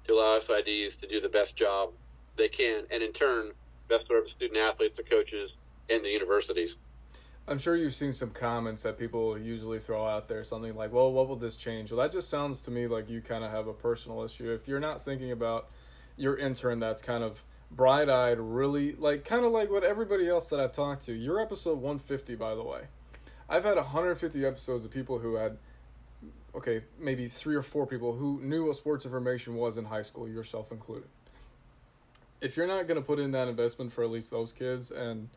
to allow SIDs to do the best job they can, and in turn, best serve student athletes, the coaches, and the universities. I'm sure you've seen some comments that people usually throw out there, something like, well, what will this change? Well, that just sounds to me like you kind of have a personal issue. If you're not thinking about your intern that's kind of bright eyed, really, like, kind of like what everybody else that I've talked to. You're episode 150, by the way. I've had 150 episodes of people who had, okay, maybe three or four people who knew what sports information was in high school, yourself included. If you're not going to put in that investment for at least those kids and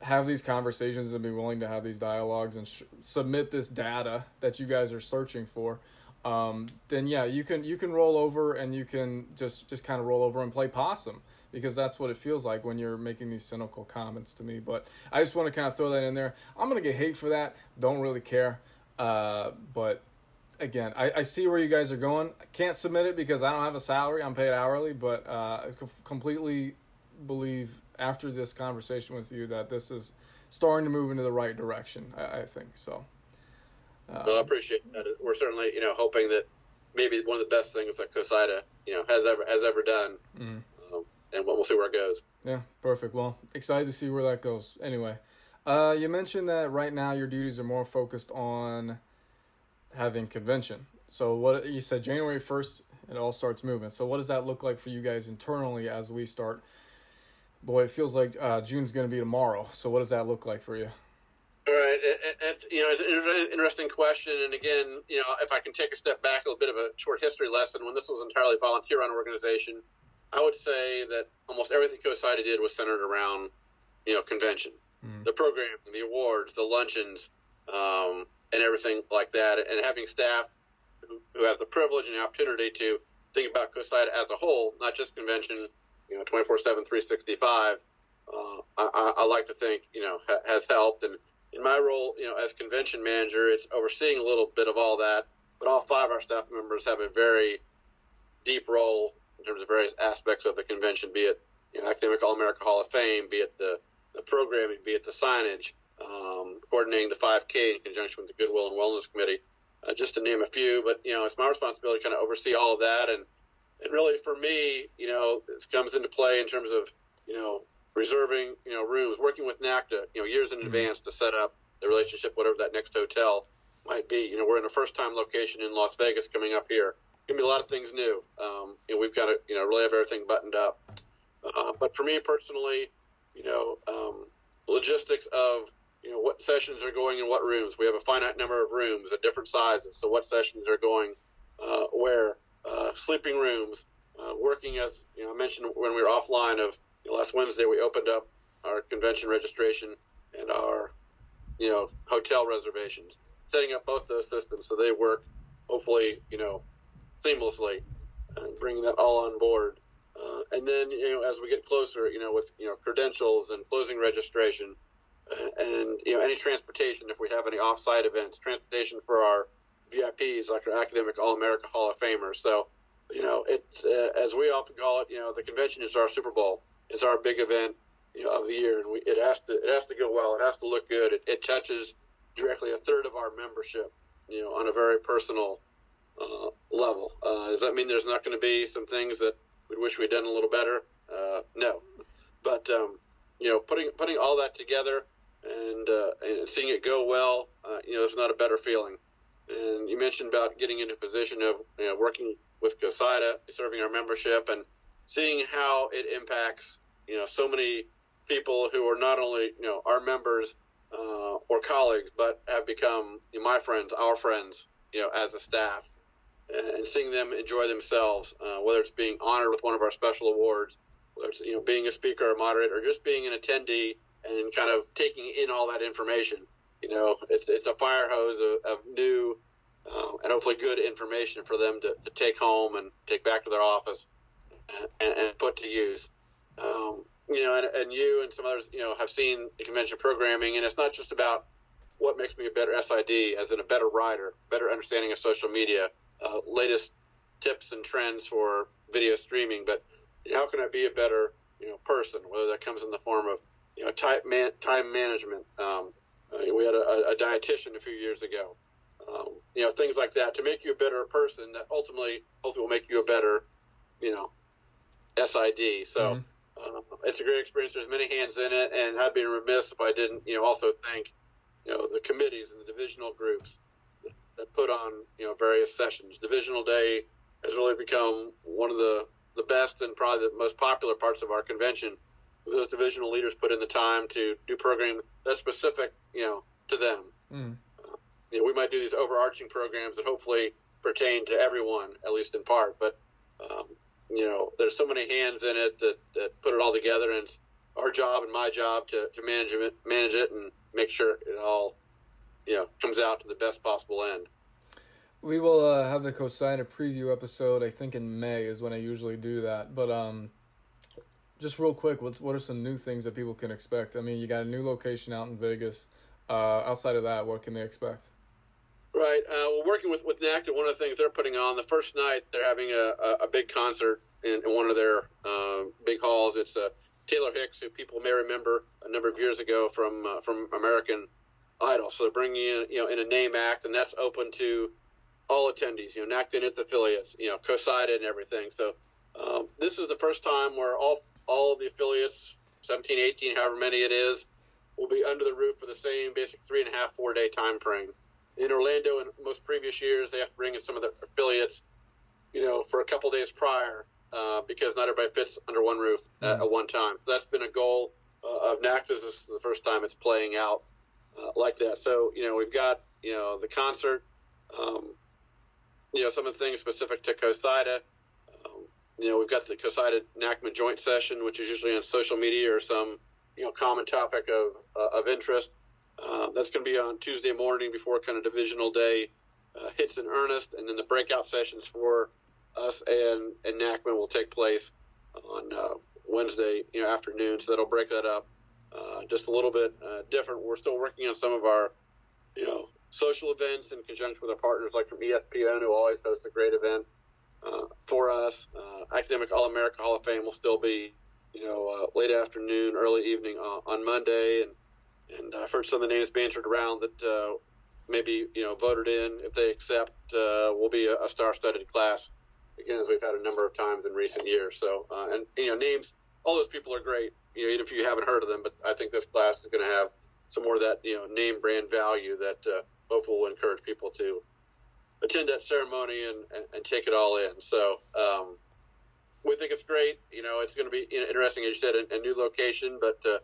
have these conversations and be willing to have these dialogues and sh- submit this data that you guys are searching for um, then yeah you can you can roll over and you can just just kind of roll over and play possum because that's what it feels like when you're making these cynical comments to me. But i just want to kind of throw that in there. I'm gonna get hate for that. Don't really care uh, but again I, I see where you guys are going i can't submit it because i don't have a salary i'm paid hourly but uh, i completely believe after this conversation with you that this is starting to move into the right direction. I, I think so. Uh, well, I appreciate that. We're certainly, you know, hoping that maybe one of the best things that COSIDA, you know, has ever has ever done, mm-hmm. um, and we'll see where it goes. Yeah, perfect. Well, excited to see where that goes. Anyway, uh, you mentioned that right now your duties are more focused on having convention. So what you said, January first, it all starts moving. So what does that look like for you guys internally as we start boy, it feels like uh, June's going to be tomorrow. So what does that look like for you? All right, it's you know it's an interesting question, and again, you know, if I can take a step back, a little bit of a short history lesson. When this was entirely volunteer-run organization, I would say that almost everything COSIDA did was centered around you know convention, mm. the program, the awards, the luncheons, um, and everything like that, and having staff who, who have the privilege and the opportunity to think about COSIDA as a whole, not just convention, you know, 24 7, 365, uh, I, I, like to think, you know, ha- has helped. And in my role, you know, as convention manager, it's overseeing a little bit of all that. But all five of our staff members have a very deep role in terms of various aspects of the convention, be it you know, Academic All America Hall of Fame, be it the, the programming, be it the signage, um, coordinating the 5K in conjunction with the Goodwill and Wellness Committee, uh, just to name a few. But you know, it's my responsibility to kind of oversee all of that, and and really for me, you know, this comes into play in terms of you know reserving you know rooms, working with NACDA, you know, years in mm-hmm. advance to set up the relationship, whatever that next hotel might be. You know, we're in a first time location in Las Vegas coming up here. Gonna be a lot of things new. Um, and we've got to, you know, really have everything buttoned up. Uh, but for me personally, you know, um, logistics of you know what sessions are going in what rooms. We have a finite number of rooms at different sizes, so what sessions are going uh, where. Uh, sleeping rooms, uh, working as you know, I mentioned when we were offline of you know, last Wednesday, we opened up our convention registration and our you know hotel reservations, setting up both those systems so they work hopefully you know seamlessly, and bringing that all on board. Uh, and then, you know, as we get closer, you know, with you know credentials and closing registration, uh, and you know any transportation if we have any off-site events, transportation for our VIPs like our academic All America Hall of Famers. So, you know, it's uh, as we often call it, you know, the convention is our Super Bowl. It's our big event you know, of the year, and we, it has to it has to go well. It has to look good. It, it touches directly a third of our membership, you know, on a very personal uh, level. Uh, does that mean there's not going to be some things that we wish we'd done a little better? Uh, no, but um, you know, putting putting all that together and uh, and seeing it go well, uh, you know, there's not a better feeling. And you mentioned about getting into a position of you know, working with COSIDA, serving our membership, and seeing how it impacts you know so many people who are not only you know our members uh, or colleagues, but have become you know, my friends, our friends, you know, as a staff and seeing them enjoy themselves, uh, whether it's being honored with one of our special awards, whether it's you know being a speaker or moderator, or just being an attendee and kind of taking in all that information. You know, it's it's a fire hose of, of new uh, and hopefully good information for them to, to, take home and take back to their office and, and put to use. Um, you know, and, and you and some others, you know, have seen the convention programming, and it's not just about what makes me a better SID, as in a better writer, better understanding of social media, uh, latest tips and trends for video streaming, but you know, how can I be a better you know person? Whether that comes in the form of you know time, man, time management. Um, uh, we had a, a, dietitian a few years ago. Um, you know things like that to make you a better person. That ultimately, hopefully, will make you a better you know SID. So. Mm-hmm. Um, it's a great experience. There's many hands in it, and I'd be remiss if I didn't, you know, also thank, you know, the committees and the divisional groups that put on you know various sessions. Divisional Day has really become one of the the best and probably the most popular parts of our convention. Those divisional leaders put in the time to do programming that's specific, you know, to them. Mm. Uh, you know, we might do these overarching programs that hopefully pertain to everyone, at least in part. But um, you know, there's so many hands in it that, that put it all together, and it's our job and my job to, to manage it, manage it, and make sure it all you know comes out to the best possible end. We will uh, have the COSIDA preview episode. I think in May is when I usually do that. But um, just real quick, what's what are some new things that people can expect? I mean, you got a new location out in Vegas. Uh, outside of that, what can they expect? Right. Uh, well, working with with NACDA, one of the things they're putting on the first night, they're having a, a, a big concert in, in, one of their uh, big halls. It's uh, Taylor Hicks, who people may remember a number of years ago from uh, from American Idol. So they're bringing in, you know, in a name act, and that's open to all attendees, you know, NACDA and its affiliates, you know, COSIDA and everything. So um, this is the first time where all all of the affiliates, 17, 18, however many it is, will be under the roof for the same basic three and a half, four day time frame. In Orlando, in most previous years, they have to bring in some of their affiliates, you know, for a couple days prior uh, because not everybody fits under one roof at, mm-hmm. at one time. So that's been a goal uh, of NACDA's. This is the first time it's playing out uh, like that. So you know we've got you know the concert, um, you know some of the things specific to COSIDA. Um, you know we've got the COSIDA NACMA joint session, which is usually on social media or some you know common topic of uh, of interest. Uh, that's going to be on Tuesday morning before kind of divisional day uh, hits in earnest, and then the breakout sessions for us and and NACMA will take place on uh, Wednesday you know afternoon, so that'll break that up uh, just a little bit uh, different. We're still working on some of our you know social events in conjunction with our partners like from ESPN, who always host a great event uh, for us. Uh, Academic All America Hall of Fame will still be you know uh, late afternoon, early evening on Monday, and and I've heard some of the names bantered around that maybe you know voted in if they accept will be a, a star-studded class again, as we've had a number of times in recent years. So, and you know, names, all those people are great. You know, even if you haven't heard of them, but I think this class is going to have some more of that you know name brand value that uh, hopefully will encourage people to attend that ceremony and, and, and take it all in. So. Um, we think it's great. You know, it's going to be interesting, as you said, a, a new location, but uh,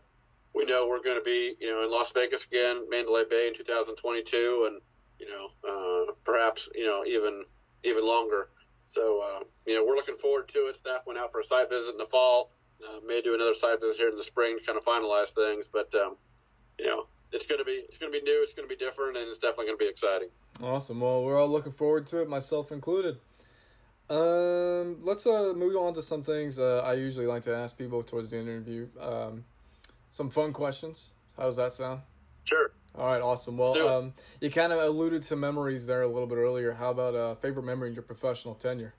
we know we're going to be, you know, in Las Vegas again, Mandalay Bay in 2022, and you know, uh, perhaps, you know, even even longer. So, uh, you know, we're looking forward to it. Staff went out for a site visit in the fall. Uh, may do another site visit here in the spring to kind of finalize things. But, um, you know, it's going to be it's to be new. It's going to be different, and it's definitely going to be exciting. Awesome. Well, we're all looking forward to it, myself included. Um, let's uh move on to some things uh, I usually like to ask people towards the interview. Um, some fun questions. How does that sound? Sure. All right, awesome. Well, um, you kind of alluded to memories there a little bit earlier. How about a uh, favorite memory in your professional tenure?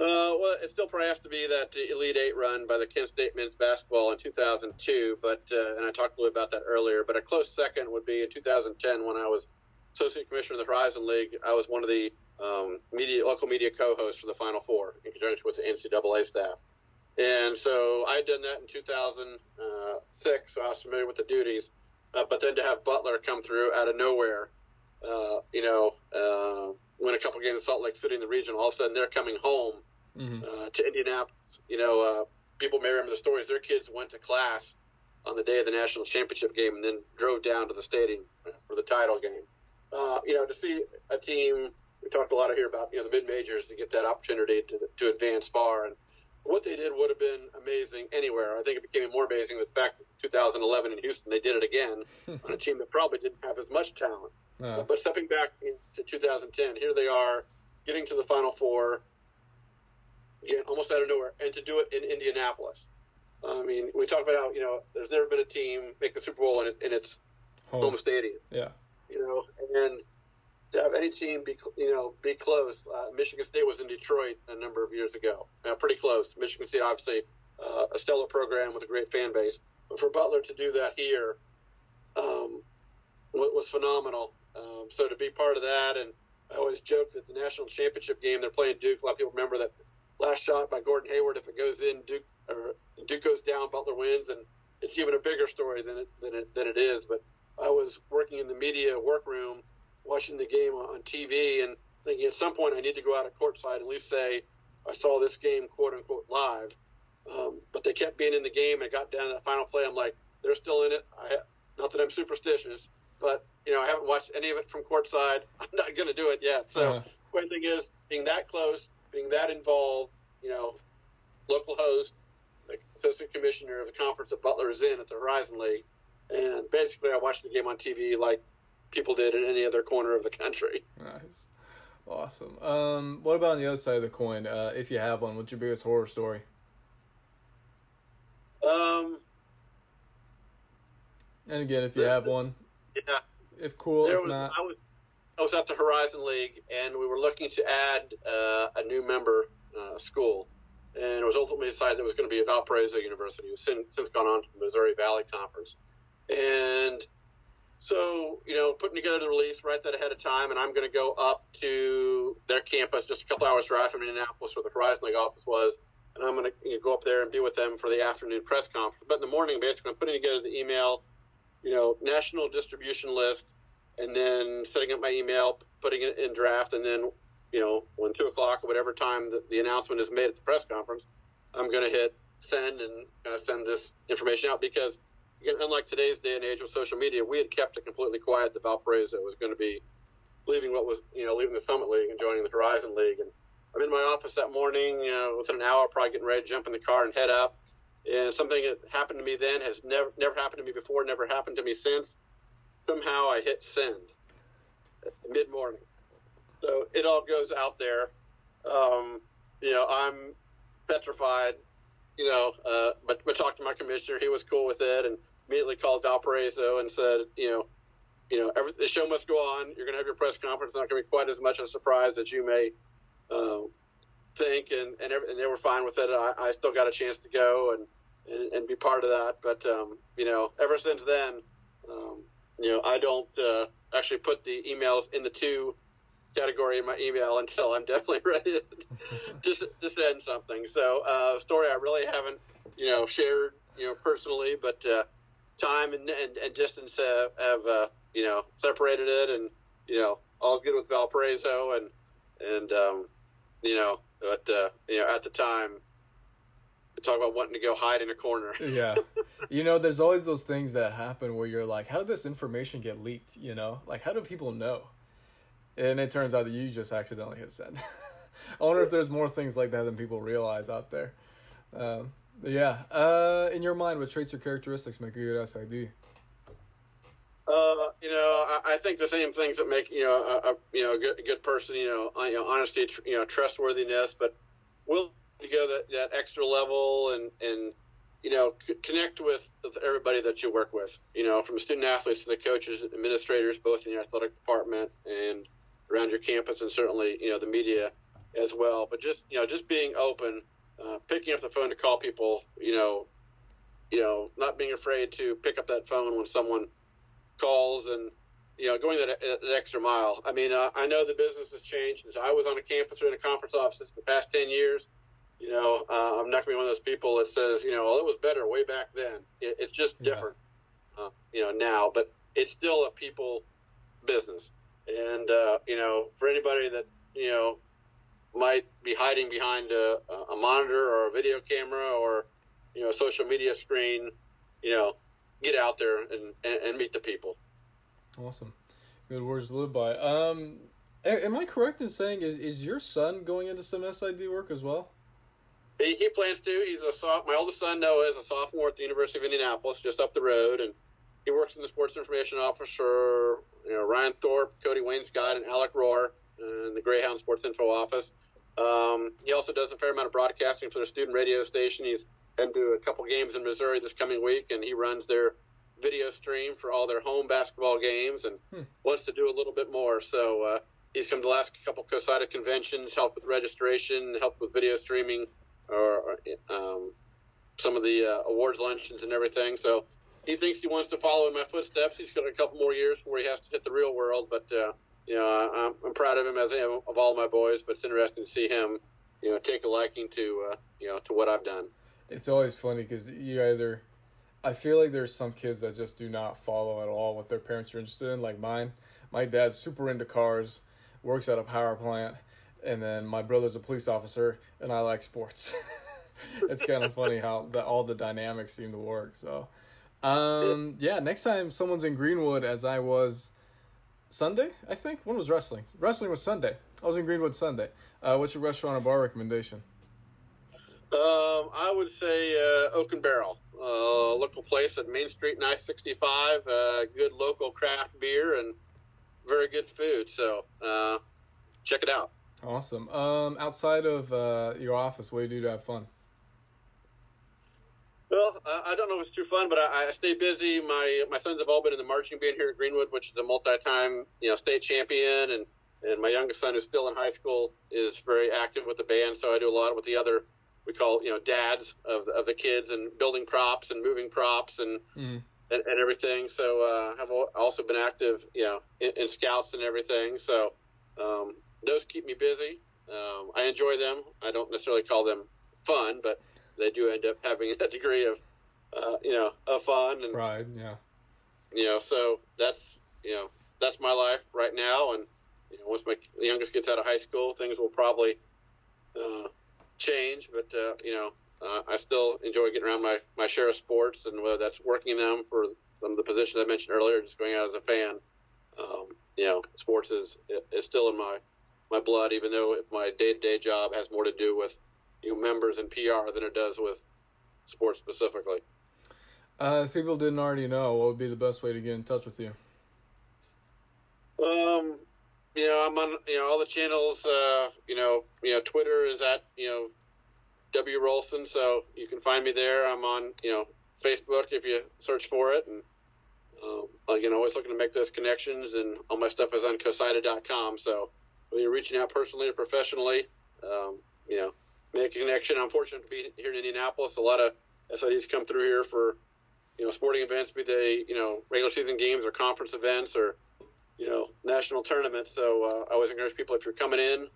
Uh, well, it still probably has to be that Elite Eight run by the Kent State men's basketball in 2002. But uh, and I talked a little bit about that earlier. But a close second would be in 2010 when I was associate commissioner of the Horizon League. I was one of the um, media local media co-hosts for the Final Four in conjunction with the NCAA staff. And so I had done that in 2006, so I was familiar with the duties. Uh, but then to have Butler come through out of nowhere, uh, you know, uh, win a couple games in Salt Lake City in the region, all of a sudden they're coming home mm-hmm. Uh, to Indianapolis. You know, uh, people may remember the stories. Their kids went to class on the day of the national championship game and then drove down to the stadium for the title game. Uh, you know, to see a team, we talked a lot here about, you know, the mid majors to get that opportunity to, to advance far. And what they did would have been amazing anywhere. I think it became more amazing the fact that 2011 in Houston they did it again *laughs* on a team that probably didn't have as much talent. Uh, but stepping back to 2010, here they are getting to the Final Four, again, almost out of nowhere, and to do it in Indianapolis. I mean, we talk about how you know there's never been a team make the Super Bowl in, in its home. home stadium. Yeah, you know, and to have any team be you know be close. Uh, Michigan State was in Detroit a number of years ago, Now, pretty close. Michigan State, obviously, uh, a stellar program with a great fan base, but for Butler to do that here um, was phenomenal. Um, so to be part of that, and I always joke that the national championship game they're playing Duke. A lot of people remember that last shot by Gordon Hayward. If it goes in, Duke or Duke goes down, Butler wins, and it's even a bigger story than it than it, than it is. But I was working in the media workroom watching the game on TV and thinking at some point I need to go out of courtside and at least say I saw this game quote unquote live. Um, but they kept being in the game and it got down to that final play. I'm like, they're still in it. I, not that I'm superstitious, but you know I haven't watched any of it from courtside. *laughs* I'm not going to do it yet. So uh-huh. the thing is, being that close, that involved, you know, local host, associate commissioner of the conference that Butler is in at the Horizon League, and basically I watched the game on TV like people did in any other corner of the country. *laughs* Nice. Awesome. Um, what about on the other side of the coin? Uh, if you have one, what's your biggest horror story? Um. And again, if you have one, yeah. If cool, there if was, not. I was, I was at the Horizon League, and we were looking to add uh, a new member uh, school, and it was ultimately decided it was going to be Valparaiso University. who's since, since gone on to the Missouri Valley Conference, and so, you know, putting together the release right that ahead of time, and I'm going to go up to their campus, just a couple hours drive from Indianapolis, where the Horizon League office was, and I'm going to you know, go up there and be with them for the afternoon press conference. But in the morning, basically, I'm putting together the email, you know, national distribution list, and then setting up my email, putting it in draft, and then, you know, when two o'clock or whatever time the, the announcement is made at the press conference, I'm going to hit send and kind of send this information out because again, unlike today's day and age with social media, we had kept it completely quiet that Valparaiso was going to be leaving what was, you know, leaving the Summit League and joining the Horizon League. And I'm in my office that morning, you know, within an hour, probably getting ready to jump in the car and head up. And something that happened to me then has never never happened to me before, never happened to me since. Somehow I hit send mid morning. So it all goes out there. Um, you know, I'm petrified you know, uh, but but talked to my commissioner. He was cool with it, and immediately called Valparaiso and said, you know, you know, every, the show must go on. You're going to have your press conference. It's not going to be quite as much a surprise as you may um, think, and and, every, and, they were fine with it. I, I, still got a chance to go and, and, and be part of that. But um, you know, ever since then, um, you know, I don't uh, actually put the emails in the two category in my email until I'm definitely *laughs* ready to, to, to send something. So, uh, story I really haven't, you know, shared, you know, personally, but uh, time and, and, and distance have, have uh, you know, separated it, and you know, all good with Valparaiso, and and um, you know, but uh, you know, at the time, talk about wanting to go hide in a corner. *laughs* yeah, you know, there's always those things that happen where you're like, how did this information get leaked? You know, like how do people know? And it turns out that you just accidentally hit send. *laughs* I wonder if there's more things like that than people realize out there. Um, yeah. Uh, in your mind, what traits or characteristics make a good SID? Uh, you know, I, I, think the same things that make you know a, a you know a good, a good person. You know, you know, honesty, tr- you know, trustworthiness, but will to go that, that extra level and and you know c- connect with, with everybody that you work with. You know, from student athletes to the coaches, administrators, both in your athletic department and around your campus, and certainly you know the media as well. But just you know, just being open, uh, picking up the phone to call people. You know, you know, not being afraid to pick up that phone when someone calls and you know going that, that extra mile. I mean, uh, I know the business has changed. I was on a campus or in a conference office the past ten years, you know, uh, I'm not going to be one of those people that says, you know, well, it was better way back then. It, it's just yeah. different, uh, you know, now. But it's still a people business, and uh, you know, for anybody that you know might be hiding behind a, a monitor or a video camera or you know a social media screen, you know, get out there and, and, and meet the people. Awesome. Good words to live by. Um, am I correct in saying is, is your son going into some SID work as well? He, he plans to. He's a soft. My oldest son Noah is a sophomore at the University of Indianapolis, just up the road, and he works in the sports information office for you know Ryan Thorpe, Cody Wainscott, and Alec Rohr in the Greyhound Sports Info office. Um, he also does a fair amount of broadcasting for the student radio station. He's been to a couple games in Missouri this coming week, and he runs their video stream for all their home basketball games and hmm. wants to do a little bit more. So uh, he's come to the last couple COSIDA conventions, helped with registration, helped with video streaming, or um, some of the uh, awards luncheons and everything. So he thinks he wants to follow in my footsteps. He's got a couple more years before he has to hit the real world, but uh, you know I'm, I'm proud of him as am of all my boys. But it's interesting to see him, you know, take a liking to uh, you know to what I've done it's always funny because you either I feel like there's some kids that just do not follow at all what their parents are interested in. Like mine, my dad's super into cars, works at a power plant, and then my brother's a police officer, and I like sports. *laughs* it's kind of funny how the, all the dynamics seem to work. So, um, yeah, next time someone's in Greenwood, as I was Sunday, I think. When was wrestling? Wrestling was Sunday. I was in Greenwood Sunday. Uh, what's your restaurant or bar recommendation? Um, I would say uh, Oaken Barrel, uh, local place at Main Street and I-65. Uh, good local craft beer and very good food. So uh, check it out. Awesome. Um, outside of uh, your office, what do you do to have fun? Well, I don't know if it's too fun, but I, I stay busy. My my sons have all been in the marching band here at Greenwood, which is a multi-time you know state champion, and and my youngest son, who's still in high school, is very active with the band. So I do a lot with the other we call you know dads of the, of the kids and building props and moving props and mm. and, and, everything. So uh, I've also been active, you know, in, in scouts and everything. So um, those keep me busy. Um, I enjoy them. I don't necessarily call them fun, but they do end up having *laughs* a degree of uh, you know of fun and pride. Yeah. You know, so that's you know that's my life right now, and you know, once my youngest gets out of high school, things will probably uh, change, but uh, you know, uh, I still enjoy getting around my my share of sports, and whether that's working them for some of the positions I mentioned earlier, just going out as a fan. Um, you know, sports is is still in my my blood, even though my day to day job has more to do with you know, members and PR than it does with sports specifically. Uh, if people didn't already know, what would be the best way to get in touch with you? Um, you know, I'm on you know all the channels. Uh, you know, you know, Twitter is at you know W Roleson. So you can find me there. I'm on you know Facebook if you search for it, and um, again, always looking to make those connections. And all my stuff is on Cosida.com. So whether you're reaching out personally or professionally, um, you know, make a connection. I'm fortunate to be here in Indianapolis. A lot of SIDs come through here for you know sporting events, be they you know regular season games or conference events or you know national tournaments. So uh, I always encourage people if you're coming in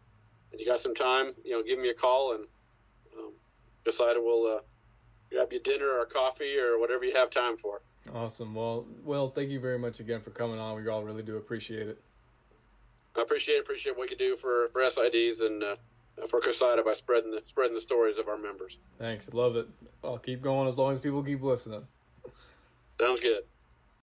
and you got some time, you know, give me a call and um, we'll uh, grab you dinner or coffee or whatever you have time for. Awesome. Well, well, thank you very much again for coming on. We all really do appreciate it. I appreciate appreciate what you do for for SIDs and uh, for COSIDA by spreading the spreading the stories of our members. Thanks. Love it. I'll keep going as long as people keep listening. Sounds good.